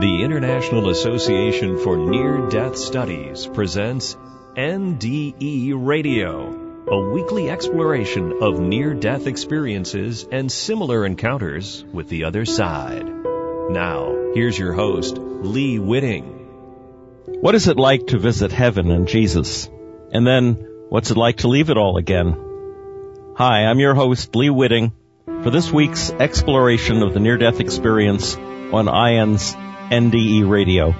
The International Association for Near Death Studies presents NDE Radio, a weekly exploration of near death experiences and similar encounters with the other side. Now, here's your host, Lee Witting. What is it like to visit heaven and Jesus? And then, what's it like to leave it all again? Hi, I'm your host, Lee Witting, for this week's exploration of the near-death experience on IANDS NDE Radio.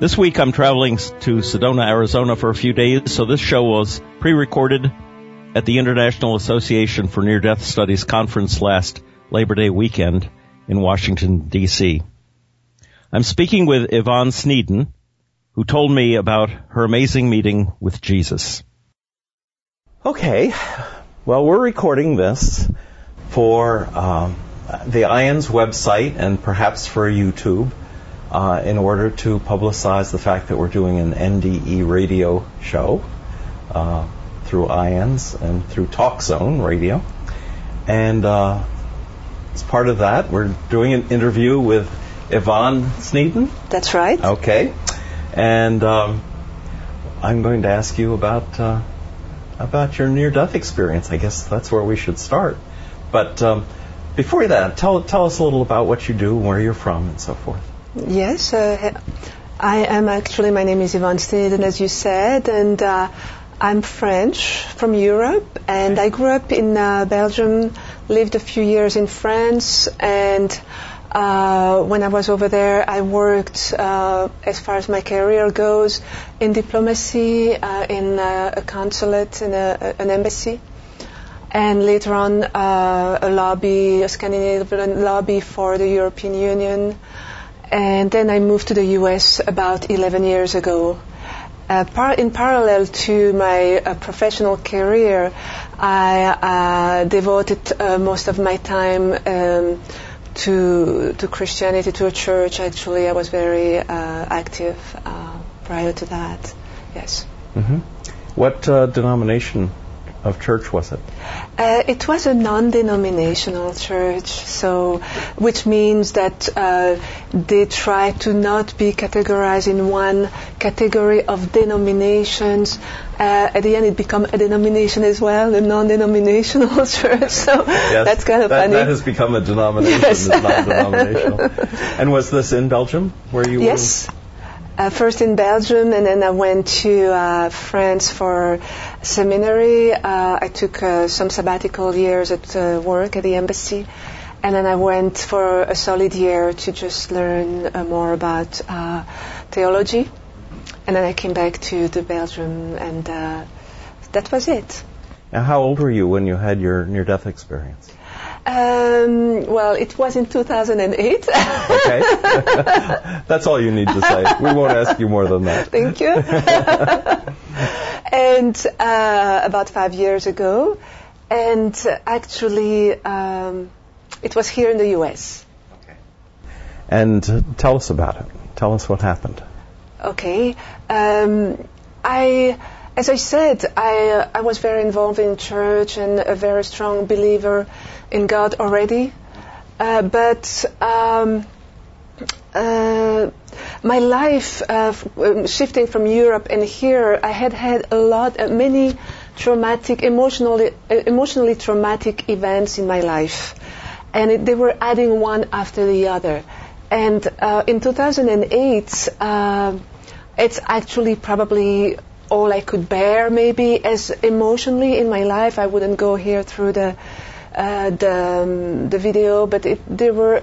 This week I'm traveling to Sedona, Arizona for a few days, so this show was pre-recorded at the International Association for Near-Death Studies conference last Labor Day weekend in Washington, D.C. I'm speaking with Yvonne Sneeden, who told me about her amazing meeting with Jesus. Okay, well we're recording this for um, the IANDS website and perhaps for YouTube uh, in order to publicize the fact that we're doing an NDE radio show uh, through IANDS and through TalkZone Radio. And uh, as part of that, we're doing an interview with Yvonne Sneeden. That's right. Okay. And um, I'm going to ask you about uh, about your near-death experience. I guess that's where we should start. But um, before that, tell tell us a little about what you do, where you're from, and so forth. Yes, uh, I am actually, my name is Yvonne Sneeden, as you said, and uh, I'm French from Europe, and I grew up in uh, Belgium, lived a few years in France, and uh, when I was over there, I worked, uh, as far as my career goes, in diplomacy, uh, in a consulate, in a, an embassy and later on uh, a lobby, a Scandinavian lobby for the European Union. And then I moved to the US about 11 years ago. Uh, par- in parallel to my uh, professional career, I uh, devoted uh, most of my time um, to to Christianity, to a church. Actually, I was very uh, active prior to that. Yes. Mm-hmm. What denomination of church was it? Uh, it was a non-denominational church, so which means that uh, they try to not be categorized in one category of denominations. Uh, at the end, it become a denomination as well, a non-denominational church. So yes, that's kind of that, funny. That has become a denomination. Yes. non-denominational. and was this in Belgium, where you yes. were? Uh, first in Belgium, and then I went to uh, France for seminary. Uh, I took uh, some sabbatical years at uh, work at the embassy, and then I went for a solid year to just learn uh, more about theology. And then I came back to, the Belgium, and that was it. Now, how old were you when you had your near-death experience? Um, well, it was in 2008. okay. That's all you need to say. We won't ask you more than that. Thank you. and uh, about five years ago. And actually, um, it was here in the U.S. Okay. And tell us about it. Tell us what happened. Okay. Um, I as I said, I, uh, I was very involved in church and a very strong believer in God already. Uh, but um, uh, my life uh, um, shifting from Europe and here, I had had a lot, uh, many traumatic, emotionally, uh, emotionally traumatic events in my life, and it, they were adding one after the other. And in 2008, it's actually probably all I could bear, maybe as emotionally in my life. I wouldn't go here through the uh, the, um, the video, but it, there were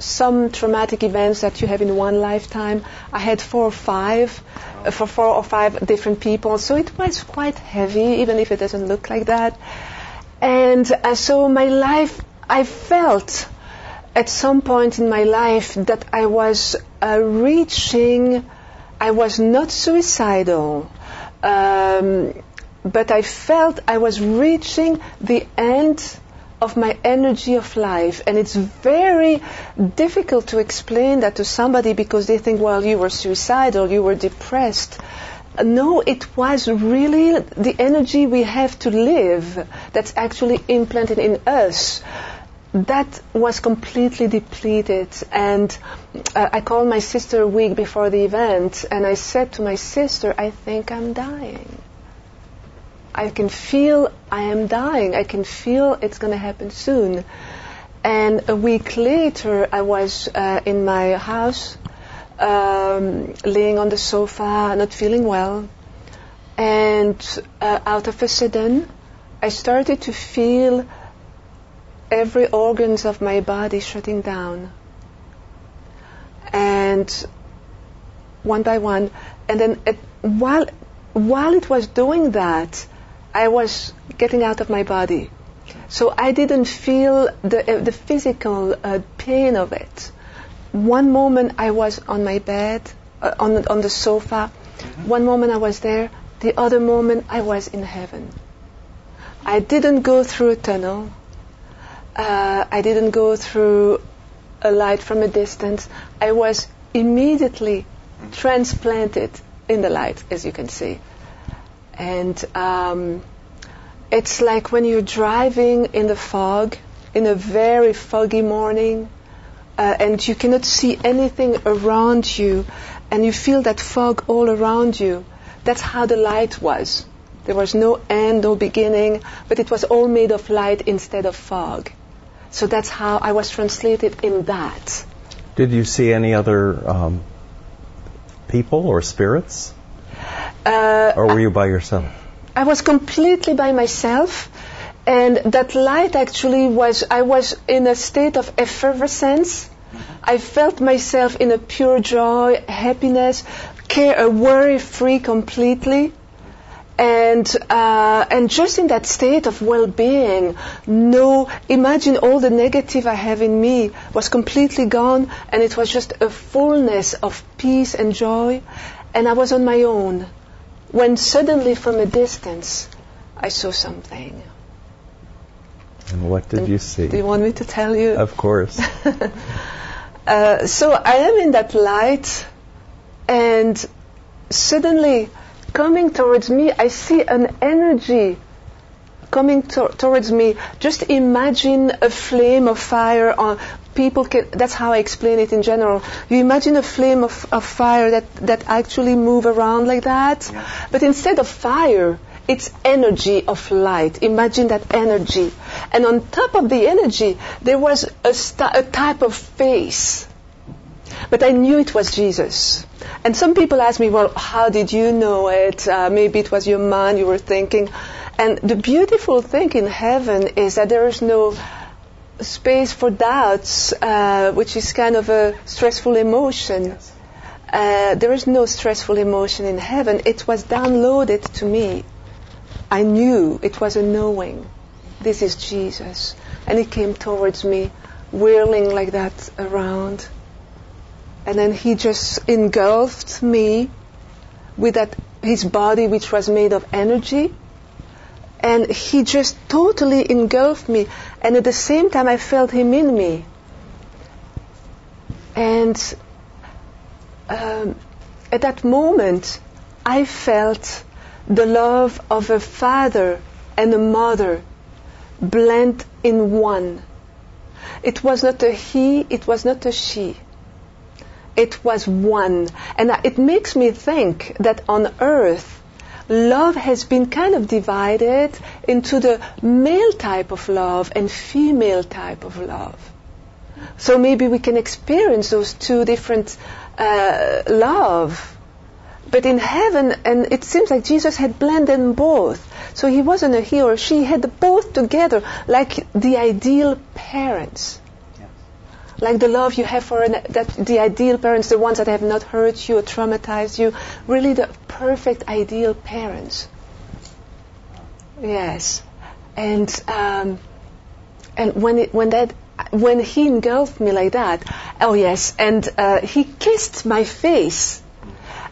some traumatic events that you have in one lifetime. I had four or five uh, for four or five different people, so it was quite heavy, even if it doesn't look like that. And uh, so my life, I felt at some point in my life that I was uh, reaching, I was not suicidal. Um, but I felt I was reaching the end of my energy of life. And it's very difficult to explain that to somebody because they think, well, you were suicidal, you were depressed. No, it was really the energy we have to live that's actually implanted in us that was completely depleted. And uh, I called my sister a week before the event, and I said to my sister, I think I'm dying. I can feel I am dying. I can feel it's going to happen soon. And a week later, I was uh, in my house, um, laying on the sofa, not feeling well. And uh, out of a sudden, I started to feel every organs of my body shutting down. And one by one, and then it, while while it was doing that, I was getting out of my body. So I didn't feel the uh, the physical uh, pain of it. One moment I was on my bed, uh, on on the sofa. Mm-hmm. One moment I was there. The other moment I was in heaven. I didn't go through a tunnel uh, I didn't go through a light from a distance. I was immediately transplanted in the light, as you can see. And um, it's like when you're driving in the fog, in a very foggy morning, uh, and you cannot see anything around you, and you feel that fog all around you. That's how the light was. There was no end, no beginning, but it was all made of light instead of fog. So that's how I was translated in that. Did you see any other um, people or spirits? Uh, or were you by yourself? I was completely by myself. And that light actually was, I was in a state of effervescence. I felt myself in a pure joy, happiness, care, worry free completely and uh, and just in that state of well-being, no, imagine all the negative I have in me was completely gone, and it was just a fullness of peace and joy, and I was on my own. When suddenly, from a distance, I saw something. And what did and you see? Do you want me to tell you? Of course. uh, so I am in that light, and suddenly coming towards me, I see an energy coming to- towards me. Just imagine a flame of fire on people can, that's how I explain it in general. You imagine a flame of, of fire that, that actually move around like that. Yeah. But instead of fire, it's energy of light. Imagine that energy. And on top of the energy, there was a, st- a type of face but I knew it was Jesus. And some people ask me, well, how did you know it? Uh, maybe it was your mind you were thinking. And the beautiful thing in heaven is that there is no space for doubts, uh, which is kind of a stressful emotion. Uh, there is no stressful emotion in heaven. It was downloaded to me. I knew it was a knowing. This is Jesus. And he came towards me, whirling like that around. And then he just engulfed me with that, his body which was made of energy. And he just totally engulfed me. And at the same time, I felt him in me. And um, at that moment, I felt the love of a father and a mother blend in one. It was not a he, it was not a she it was one. And it makes me think that on earth, love has been kind of divided into the male type of love and female type of love. So maybe we can experience those two different uh, love. But in heaven, and it seems like Jesus had blended both. So he wasn't a he or she, he had both together, like the ideal parents like the love you have for an, that, the ideal parents, the ones that have not hurt you or traumatized you, really the perfect ideal parents. Yes, and um, and when it, when that when he engulfed me like that, oh yes, and uh, he kissed my face.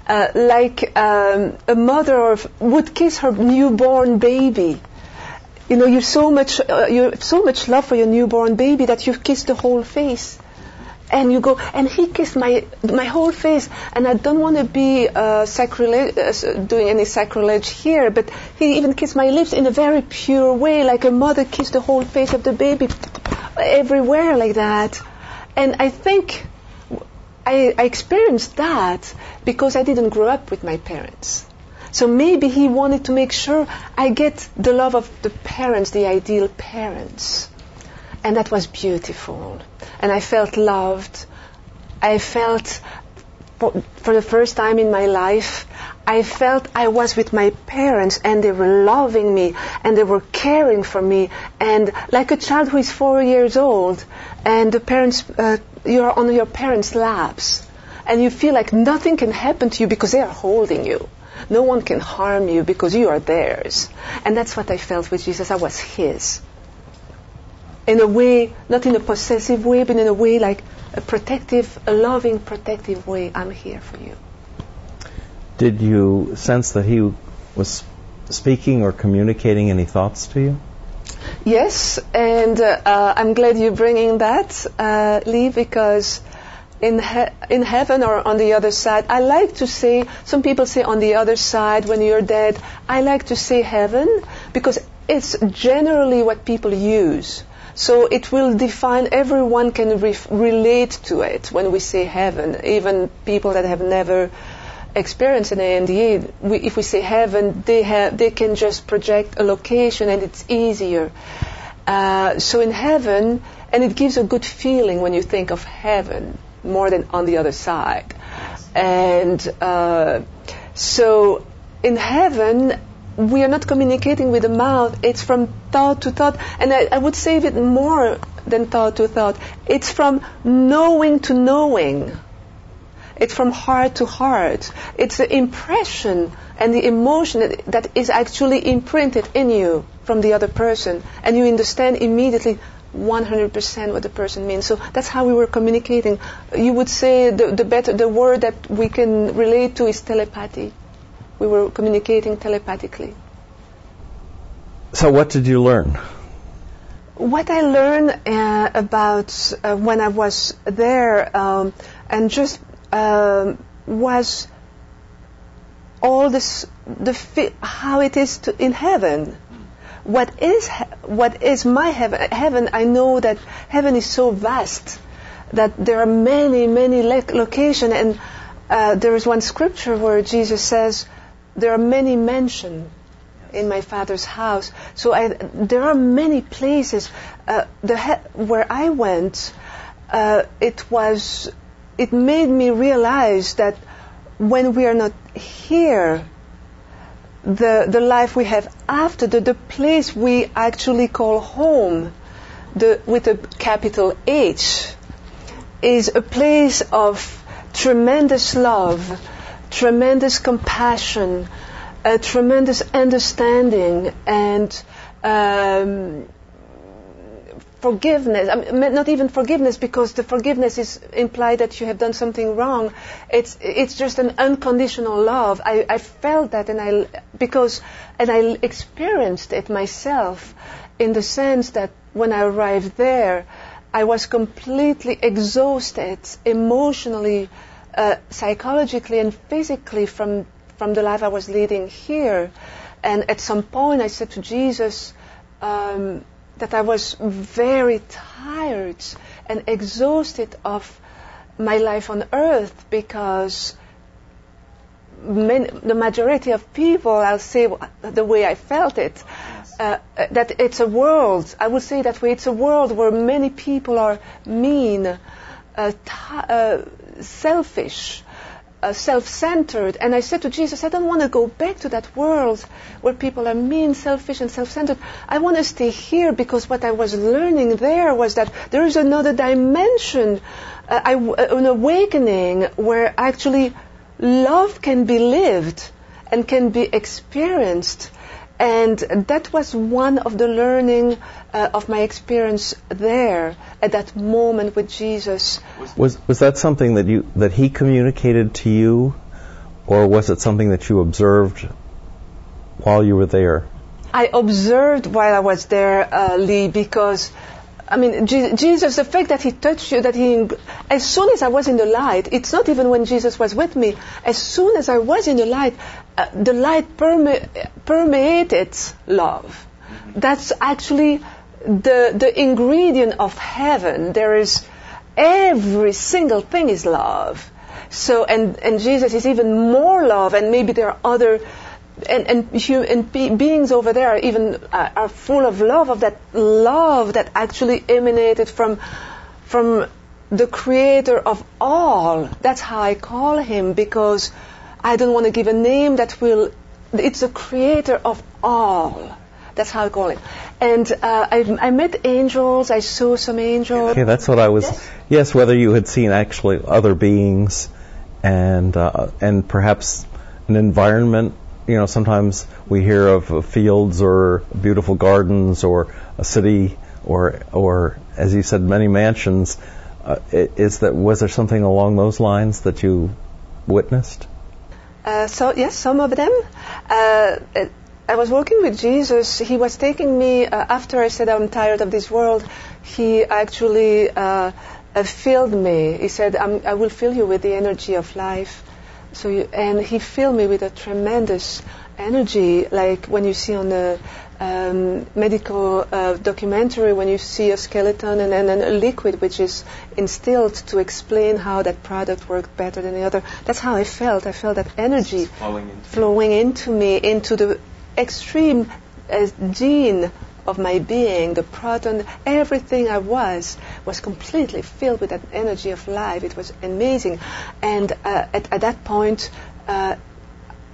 Uh, like um, a mother would kiss her newborn baby you know, you're so much, uh, you have so much love for your newborn baby that you've kissed the whole face. And you go, and he kissed my my whole face, and I don't want to be uh, sacrilege, uh, doing any sacrilege here, but he even kissed my lips in a very pure way, like a mother kissed the whole face of the baby, everywhere like that. And I think I, I experienced that because I didn't grow up with my parents. So maybe he wanted to make sure I get the love of the parents, the ideal parents. And that was beautiful. And I felt loved. I felt, for, for the first time in my life, I felt I was with my parents and they were loving me and they were caring for me and like a child who is four years old and the parents, uh, you're on your parents' laps and you feel like nothing can happen to you because they are holding you. No one can harm you because you are theirs. And that's what I felt with Jesus. I was his. In a way, not in a possessive way, but in a way like a protective, a loving, protective way. I'm here for you. Did you sense that he was speaking or communicating any thoughts to you? Yes, and uh, uh, I'm glad you're bringing that, uh, Lee, because in he- in heaven or on the other side, I like to say. Some people say on the other side when you're dead. I like to say heaven because it's generally what people use. So it will define. Everyone can re- relate to it when we say heaven, even people that have never experience in ANDA, we, if we say heaven, they have they can just project a location and it's easier. Uh, so in heaven, and it gives a good feeling when you think of heaven more than on the other side. And uh, so in heaven, we are not communicating with the mouth. It's from thought to thought, and I, I would say it more than thought to thought. It's from knowing to knowing. It's from heart to heart. It's the impression and the emotion that, that is actually imprinted in you from the other person. And you understand immediately 100% what the person means. So that's how we were communicating. You would say the, the better, the word that we can relate to is telepathy. We were communicating telepathically. So what did you learn? What I learned uh, about uh, when I was there um, and just um, was all this the how it is to, in heaven. What is what is my heaven? Heaven. I know that heaven is so vast that there are many many locations, and uh, there is one scripture where Jesus says there are many mansions in my father's house. So I, there are many places. Uh, the he- where I went, uh, it was it made me realize that when we are not here, the, the life we have after, the, the place we actually call home, the, with a capital H, is a place of tremendous love, tremendous compassion, a tremendous understanding, and um, forgiveness. I mean, not even forgiveness, because the forgiveness is implied that you have done something wrong. It's it's just an unconditional love. I, I felt that, and I because and I experienced it myself, in the sense that when I arrived there, I was completely exhausted emotionally, uh, psychologically, and physically from from the life I was leading here. And at some point, I said to Jesus. Um, that I was very tired and exhausted of my life on earth because many, the majority of people, I'll say the way I felt it, uh, that it's a world, I would say that way, it's a world where many people are mean, uh, t- uh, selfish, uh, self-centered. And I said to Jesus, I don't want to go back to that world where people are mean, selfish, and self-centered. I want to stay here because what I was learning there was that there is another dimension, uh, I, uh, an awakening where actually love can be lived and can be experienced. And that was one of the learning uh, of my experience there at that moment with Jesus. Was was that something that you that he communicated to you, or was it something that you observed while you were there? I observed while I was there, uh, Lee, because I mean, Jesus, the fact that he touched you, that he, as soon as I was in the light, it's not even when Jesus was with me, as soon as I was in the light, uh, the light perme- permeated love. That's actually the, the ingredient of heaven, there is every single thing is love. So, and, and Jesus is even more love, and maybe there are other, and, and, and be, beings over there are even uh, are full of love, of that love that actually emanated from, from the creator of all. That's how I call him, because I don't want to give a name that will, it's the creator of all. That's how I call it. And uh, I, I, met angels. I saw some angels. Okay, that's what I was. Yes, yes whether you had seen actually other beings, and uh, and perhaps an environment. You know, sometimes we hear of fields or beautiful gardens or a city or or as you said, many mansions. Uh, is that was there something along those lines that you witnessed? Uh, so yes, some of them. Uh, I was working with Jesus. He was taking me, uh, after I said I'm tired of this world, he actually uh, uh, filled me. He said, i will fill you with the energy of life. So you, and he filled me with a tremendous energy, like when you see on the um, medical uh, documentary, when you see a skeleton and then a liquid which is instilled to explain how that product worked better than the other. That's how I felt. I felt that energy flowing into, flowing into me, into the extreme uh, gene of my being, the proton, everything I was, was completely filled with that energy of life. It was amazing. And uh, at, at, that point, uh,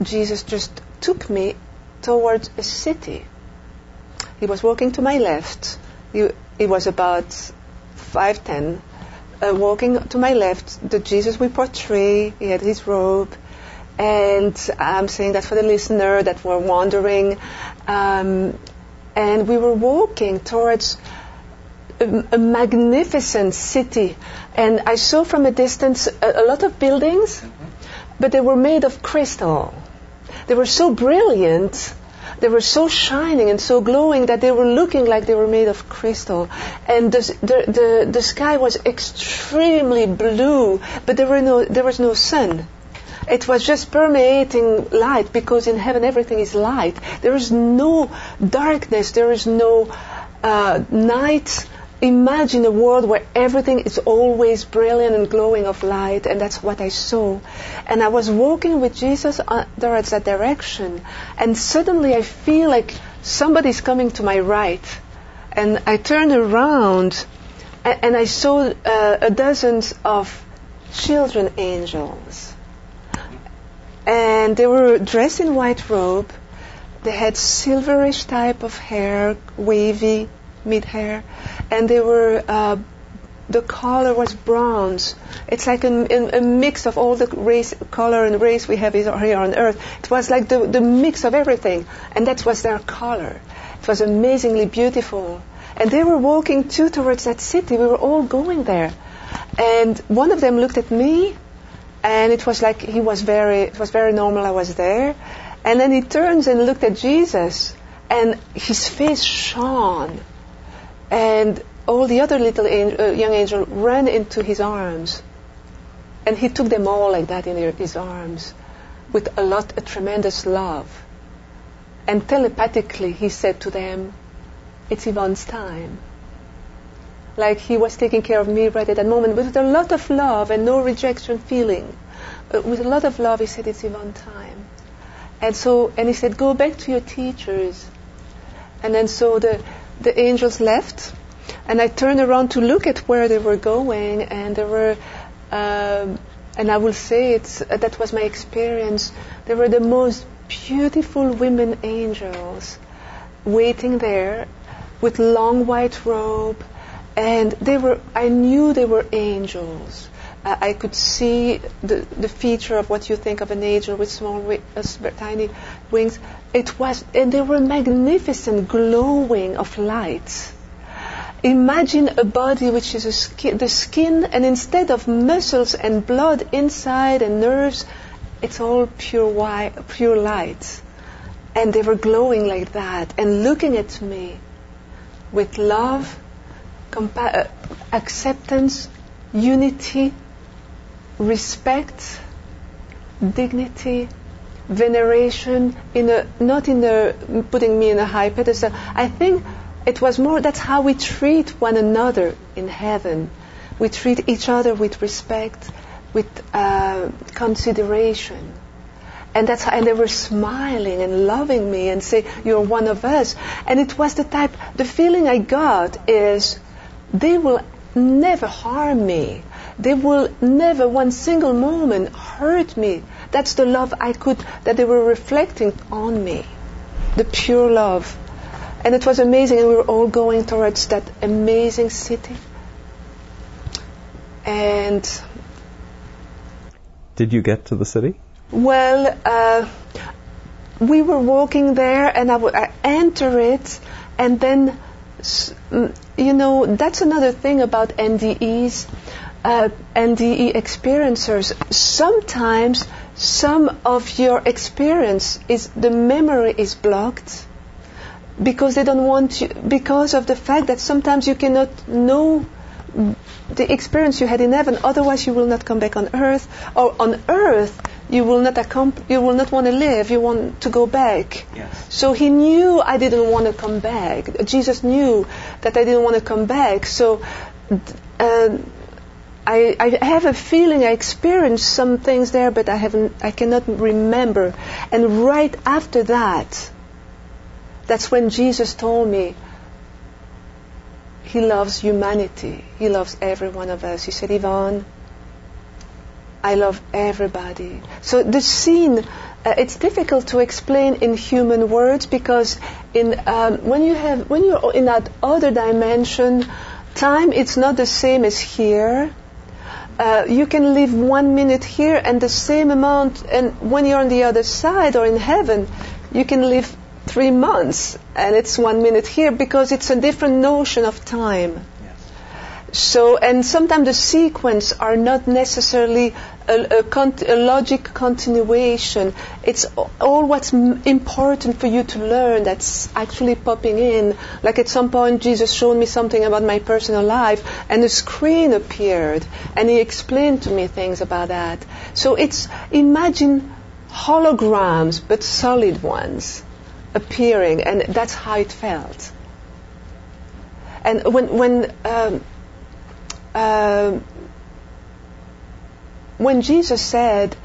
Jesus just took me towards a city. He was walking to my left. He, he was about 5'10, uh, walking to my left, the Jesus we portray. He had his robe. And I'm saying that for the listener that were wandering. Um, and we were walking towards a, a, magnificent city. And I saw from a distance a, a lot of buildings, mm-hmm. but they were made of crystal. They were so brilliant they were so shining and so glowing that they were looking like they were made of crystal. And the, the, the, the sky was extremely blue, but there, were no, there was no sun. It was just permeating light because in heaven everything is light. There is no darkness, there is no uh, night. Imagine a world where everything is always brilliant and glowing of light, and that's what I saw. And I was walking with Jesus towards that direction, and suddenly I feel like somebody's coming to my right. And I turned around, and, and I saw uh, a dozens of children angels and they were dressed in white robe. They had silverish type of hair, wavy mid hair, and they were uh, the color was bronze. It's like a, a, mix of all the race, color and race we have here on Earth. It was like the, the mix of everything, and that was their color. It was amazingly beautiful. And they were walking too towards that city. We were all going there. And one of them looked at me and it was like he was very, it was very normal. I was there, and then he turns and looked at Jesus, and his face shone, and all the other little angel, uh, young angel ran into his arms, and he took them all like that in his arms, with a lot, a tremendous love, and telepathically he said to them, "It's Yvonne's time." Like he was taking care of me right at that moment with a lot of love and no rejection feeling. Uh, with a lot of love, he said, it's Yvonne time. And so, and he said, go back to your teachers. And then so the, the angels left, and I turned around to look at where they were going, and there were, um, and I will say it's, uh, that was my experience, there were the most beautiful women angels waiting there with long white robe and they were I knew they were angels. Uh, I could see the, the feature of what you think of an angel with small, wi- uh, tiny wings. It was, and they were magnificent, glowing of light. Imagine a body which is ski- the skin, and instead of muscles and blood inside and nerves, it's all pure pure light. And they were glowing like that and looking at me with love compa- uh, acceptance, unity, respect, dignity, veneration, in a, not in a, putting me in a high pedestal. I think it was more that's how we treat one another in heaven. We treat each other with respect, with uh, consideration. And that's how, and they were smiling and loving me and say, you're one of us. And it was the type, the feeling I got is, they will never harm me. They will never one single moment hurt me. That's the love I could, that they were reflecting on me. The pure love. And it was amazing, and we were all going towards that amazing city. And. Did you get to the city? Well, uh, we were walking there, and I would I enter it, and then, you know, that's another thing about NDEs uh, NDE experiencers, sometimes some of your experience is the memory is blocked because they don't want you because of the fact that sometimes you cannot know the experience you had in heaven. Otherwise you will not come back on earth or on earth you will not accomp- you will not want to live you want to go back yes. so he knew i didn't want to come back jesus knew that i didn't want to come back so uh, I, I have a feeling I experienced some things there, but I haven't, I cannot remember. And right after that, that's when Jesus told me He loves humanity. He loves every one of us. He said, Yvonne, I love everybody. So the scene, uh, it's difficult to explain in human words because in um, when you have when you're in that other dimension, time it's not the same as here uh, you can live one minute here and the same amount, and when you're on the other side or in heaven, you can live three months and it's one minute here because it's a different notion of time. So, and sometimes the sequence are not necessarily a, a, con- a, logic continuation. It's all what's m- important for you to learn that's actually popping in. Like at some point, Jesus showed me something about my personal life, and a screen appeared, and he explained to me things about that. So it's imagine holograms, but solid ones, appearing, and that's how it felt. And when when um, uh, when Jesus said,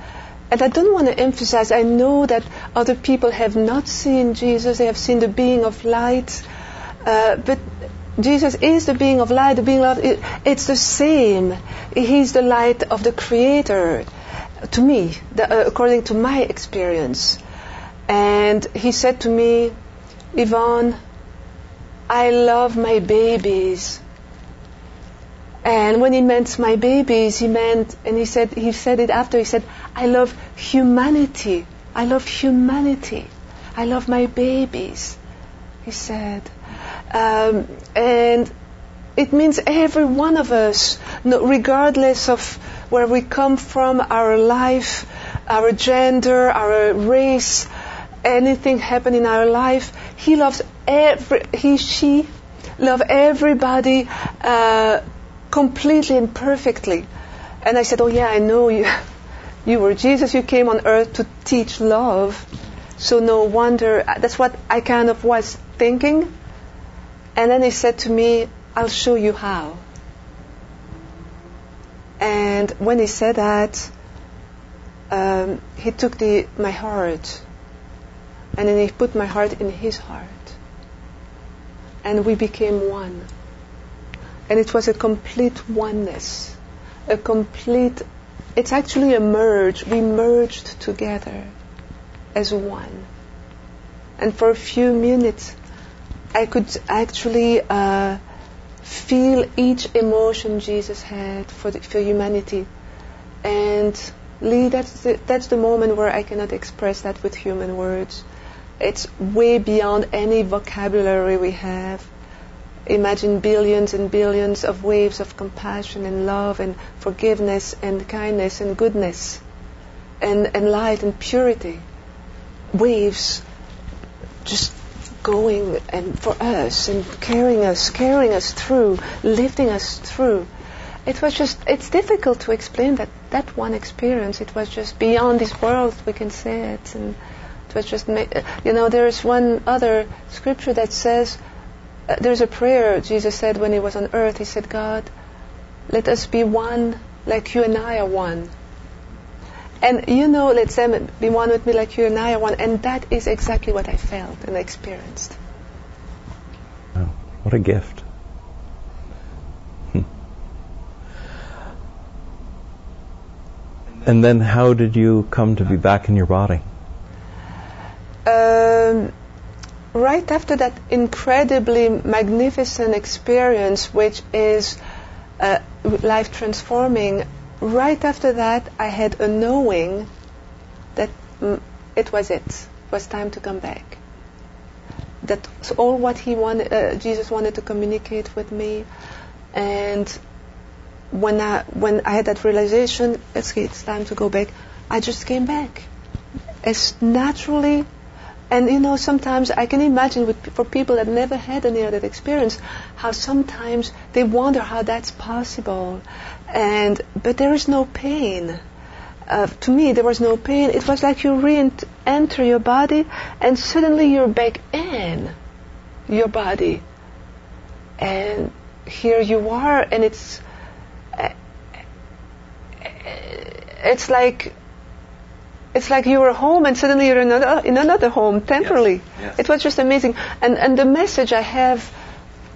and I don't want to emphasize, I know that other people have not seen Jesus, they have seen the being of light, uh, but Jesus is the being of light, the being of it, it's the same. He's the light of the Creator, to me, the, uh, according to my experience. And he said to me, Yvonne, I love my babies and when he meant my babies, he meant, and he said, he said it after, he said, I love humanity. I love humanity. I love my babies, he said. Um, and it means every one of us, regardless of where we come from, our life, our gender, our race, anything happen in our life, he loves every, he, she, love everybody, uh, completely and perfectly. And I said, Oh, yeah, I know you. You were Jesus. You came on earth to teach love. So no wonder. That's what I kind of was thinking. And then he said to me, I'll show you how. And when he said that, um, he took the, my heart and then he put my heart in his heart. And we became one. And it was a complete oneness, a complete, it's actually a merge. We merged together as one. And for a few minutes, I could actually uh, feel each emotion Jesus had for, the, for humanity. And Lee, that's the, that's the moment where I cannot express that with human words. It's way beyond any vocabulary we have imagine billions and billions of waves of compassion and love and forgiveness and kindness and goodness and, and light and purity. Waves just going and for us and carrying us, carrying us through, lifting us through. It was just, it's difficult to explain that, that one experience. It was just beyond this world, we can say it. And it was just, you know, there is one other scripture that says, uh, there's a prayer Jesus said when he was on earth. He said, God, let us be one like you and I are one. And you know, let them be one with me like you and I are one. And that is exactly what I felt and experienced. Wow, what a gift. Hmm. And then how did you come to be back in your body? Um, right after that incredibly magnificent experience, which is uh, life transforming, right after that, I had a knowing that mm, it was it. It was time to come back. That's all what he wanted, uh, Jesus wanted to communicate with me. And when I, when I had that realization, okay, it's time to go back, I just came back. As naturally and you know, sometimes I can imagine with, for people that never had a near-death experience, how sometimes they wonder how that's possible. And but there is no pain. Uh, to me, there was no pain. It was like you re-enter your body, and suddenly you're back in your body, and here you are, and it's uh, it's like it's like you were home and suddenly you're in another, in another home temporarily. Yes. Yes. It was just amazing. And, and the message I have,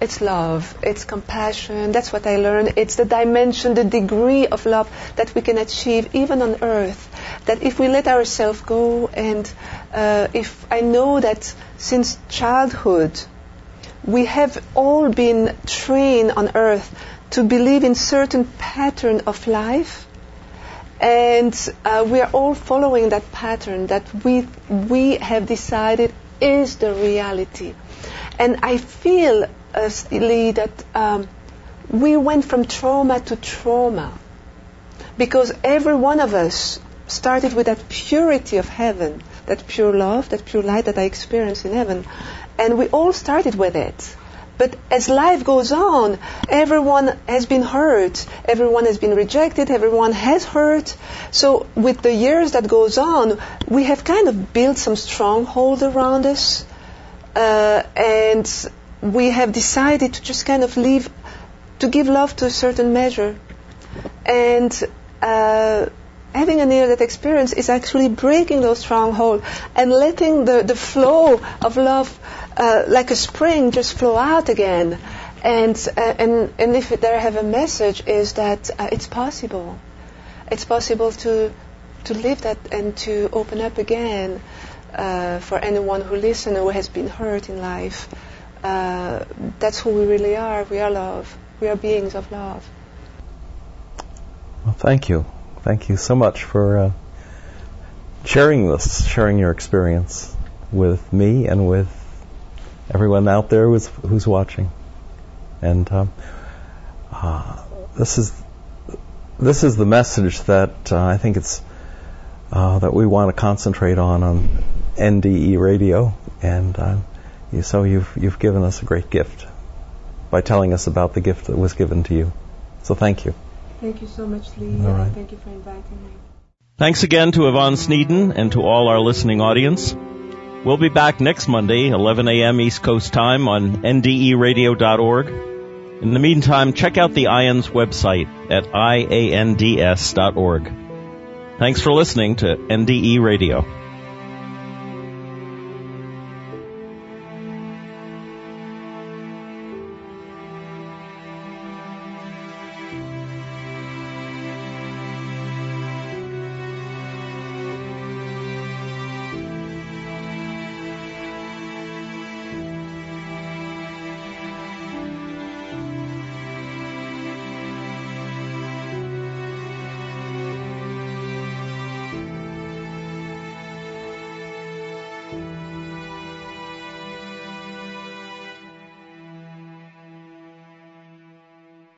it's love, it's compassion. That's what I learned. It's the dimension, the degree of love that we can achieve even on earth. That if we let ourselves go and uh, if I know that since childhood, we have all been trained on earth to believe in certain pattern of life and uh, we are all following that pattern that we, we have decided is the reality. And I feel, uh, Lee, that um, we went from trauma to trauma because every one of us started with that purity of heaven, that pure love, that pure light that I experienced in heaven. And we all started with it. But as life goes on, everyone has been hurt, everyone has been rejected, everyone has hurt. So with the years that goes on, we have kind of built some stronghold around us, uh, and we have decided to just kind of leave, to give love to a certain measure, and. Uh, having a near death experience is actually breaking those strongholds and letting the, the flow of love, uh, like a spring, just flow out again. And, uh, and, and if there have a message is that uh, it's possible. It's possible to, to live that and to open up again uh, for anyone who listens or who has been hurt in life. Uh, that's who we really are. We are love. We are beings of love. Well, thank you. Thank you so much for sharing this, sharing your experience with me and with everyone out there who's, who's watching. And um, uh, this is this is the message that uh, I think it's uh, that we want to concentrate on on NDE radio. And uh, you, so you've you've given us a great gift by telling us about the gift that was given to you. So thank you. Thank you so much, Lee. All right. Thank you for inviting me. Thanks again to Yvonne Sneeden and to all our listening audience. We'll be back next Monday, 11 a.m. East Coast time on nderadio.org. In the meantime, check out the IANDS website at iands.org. Thanks for listening to NDE Radio.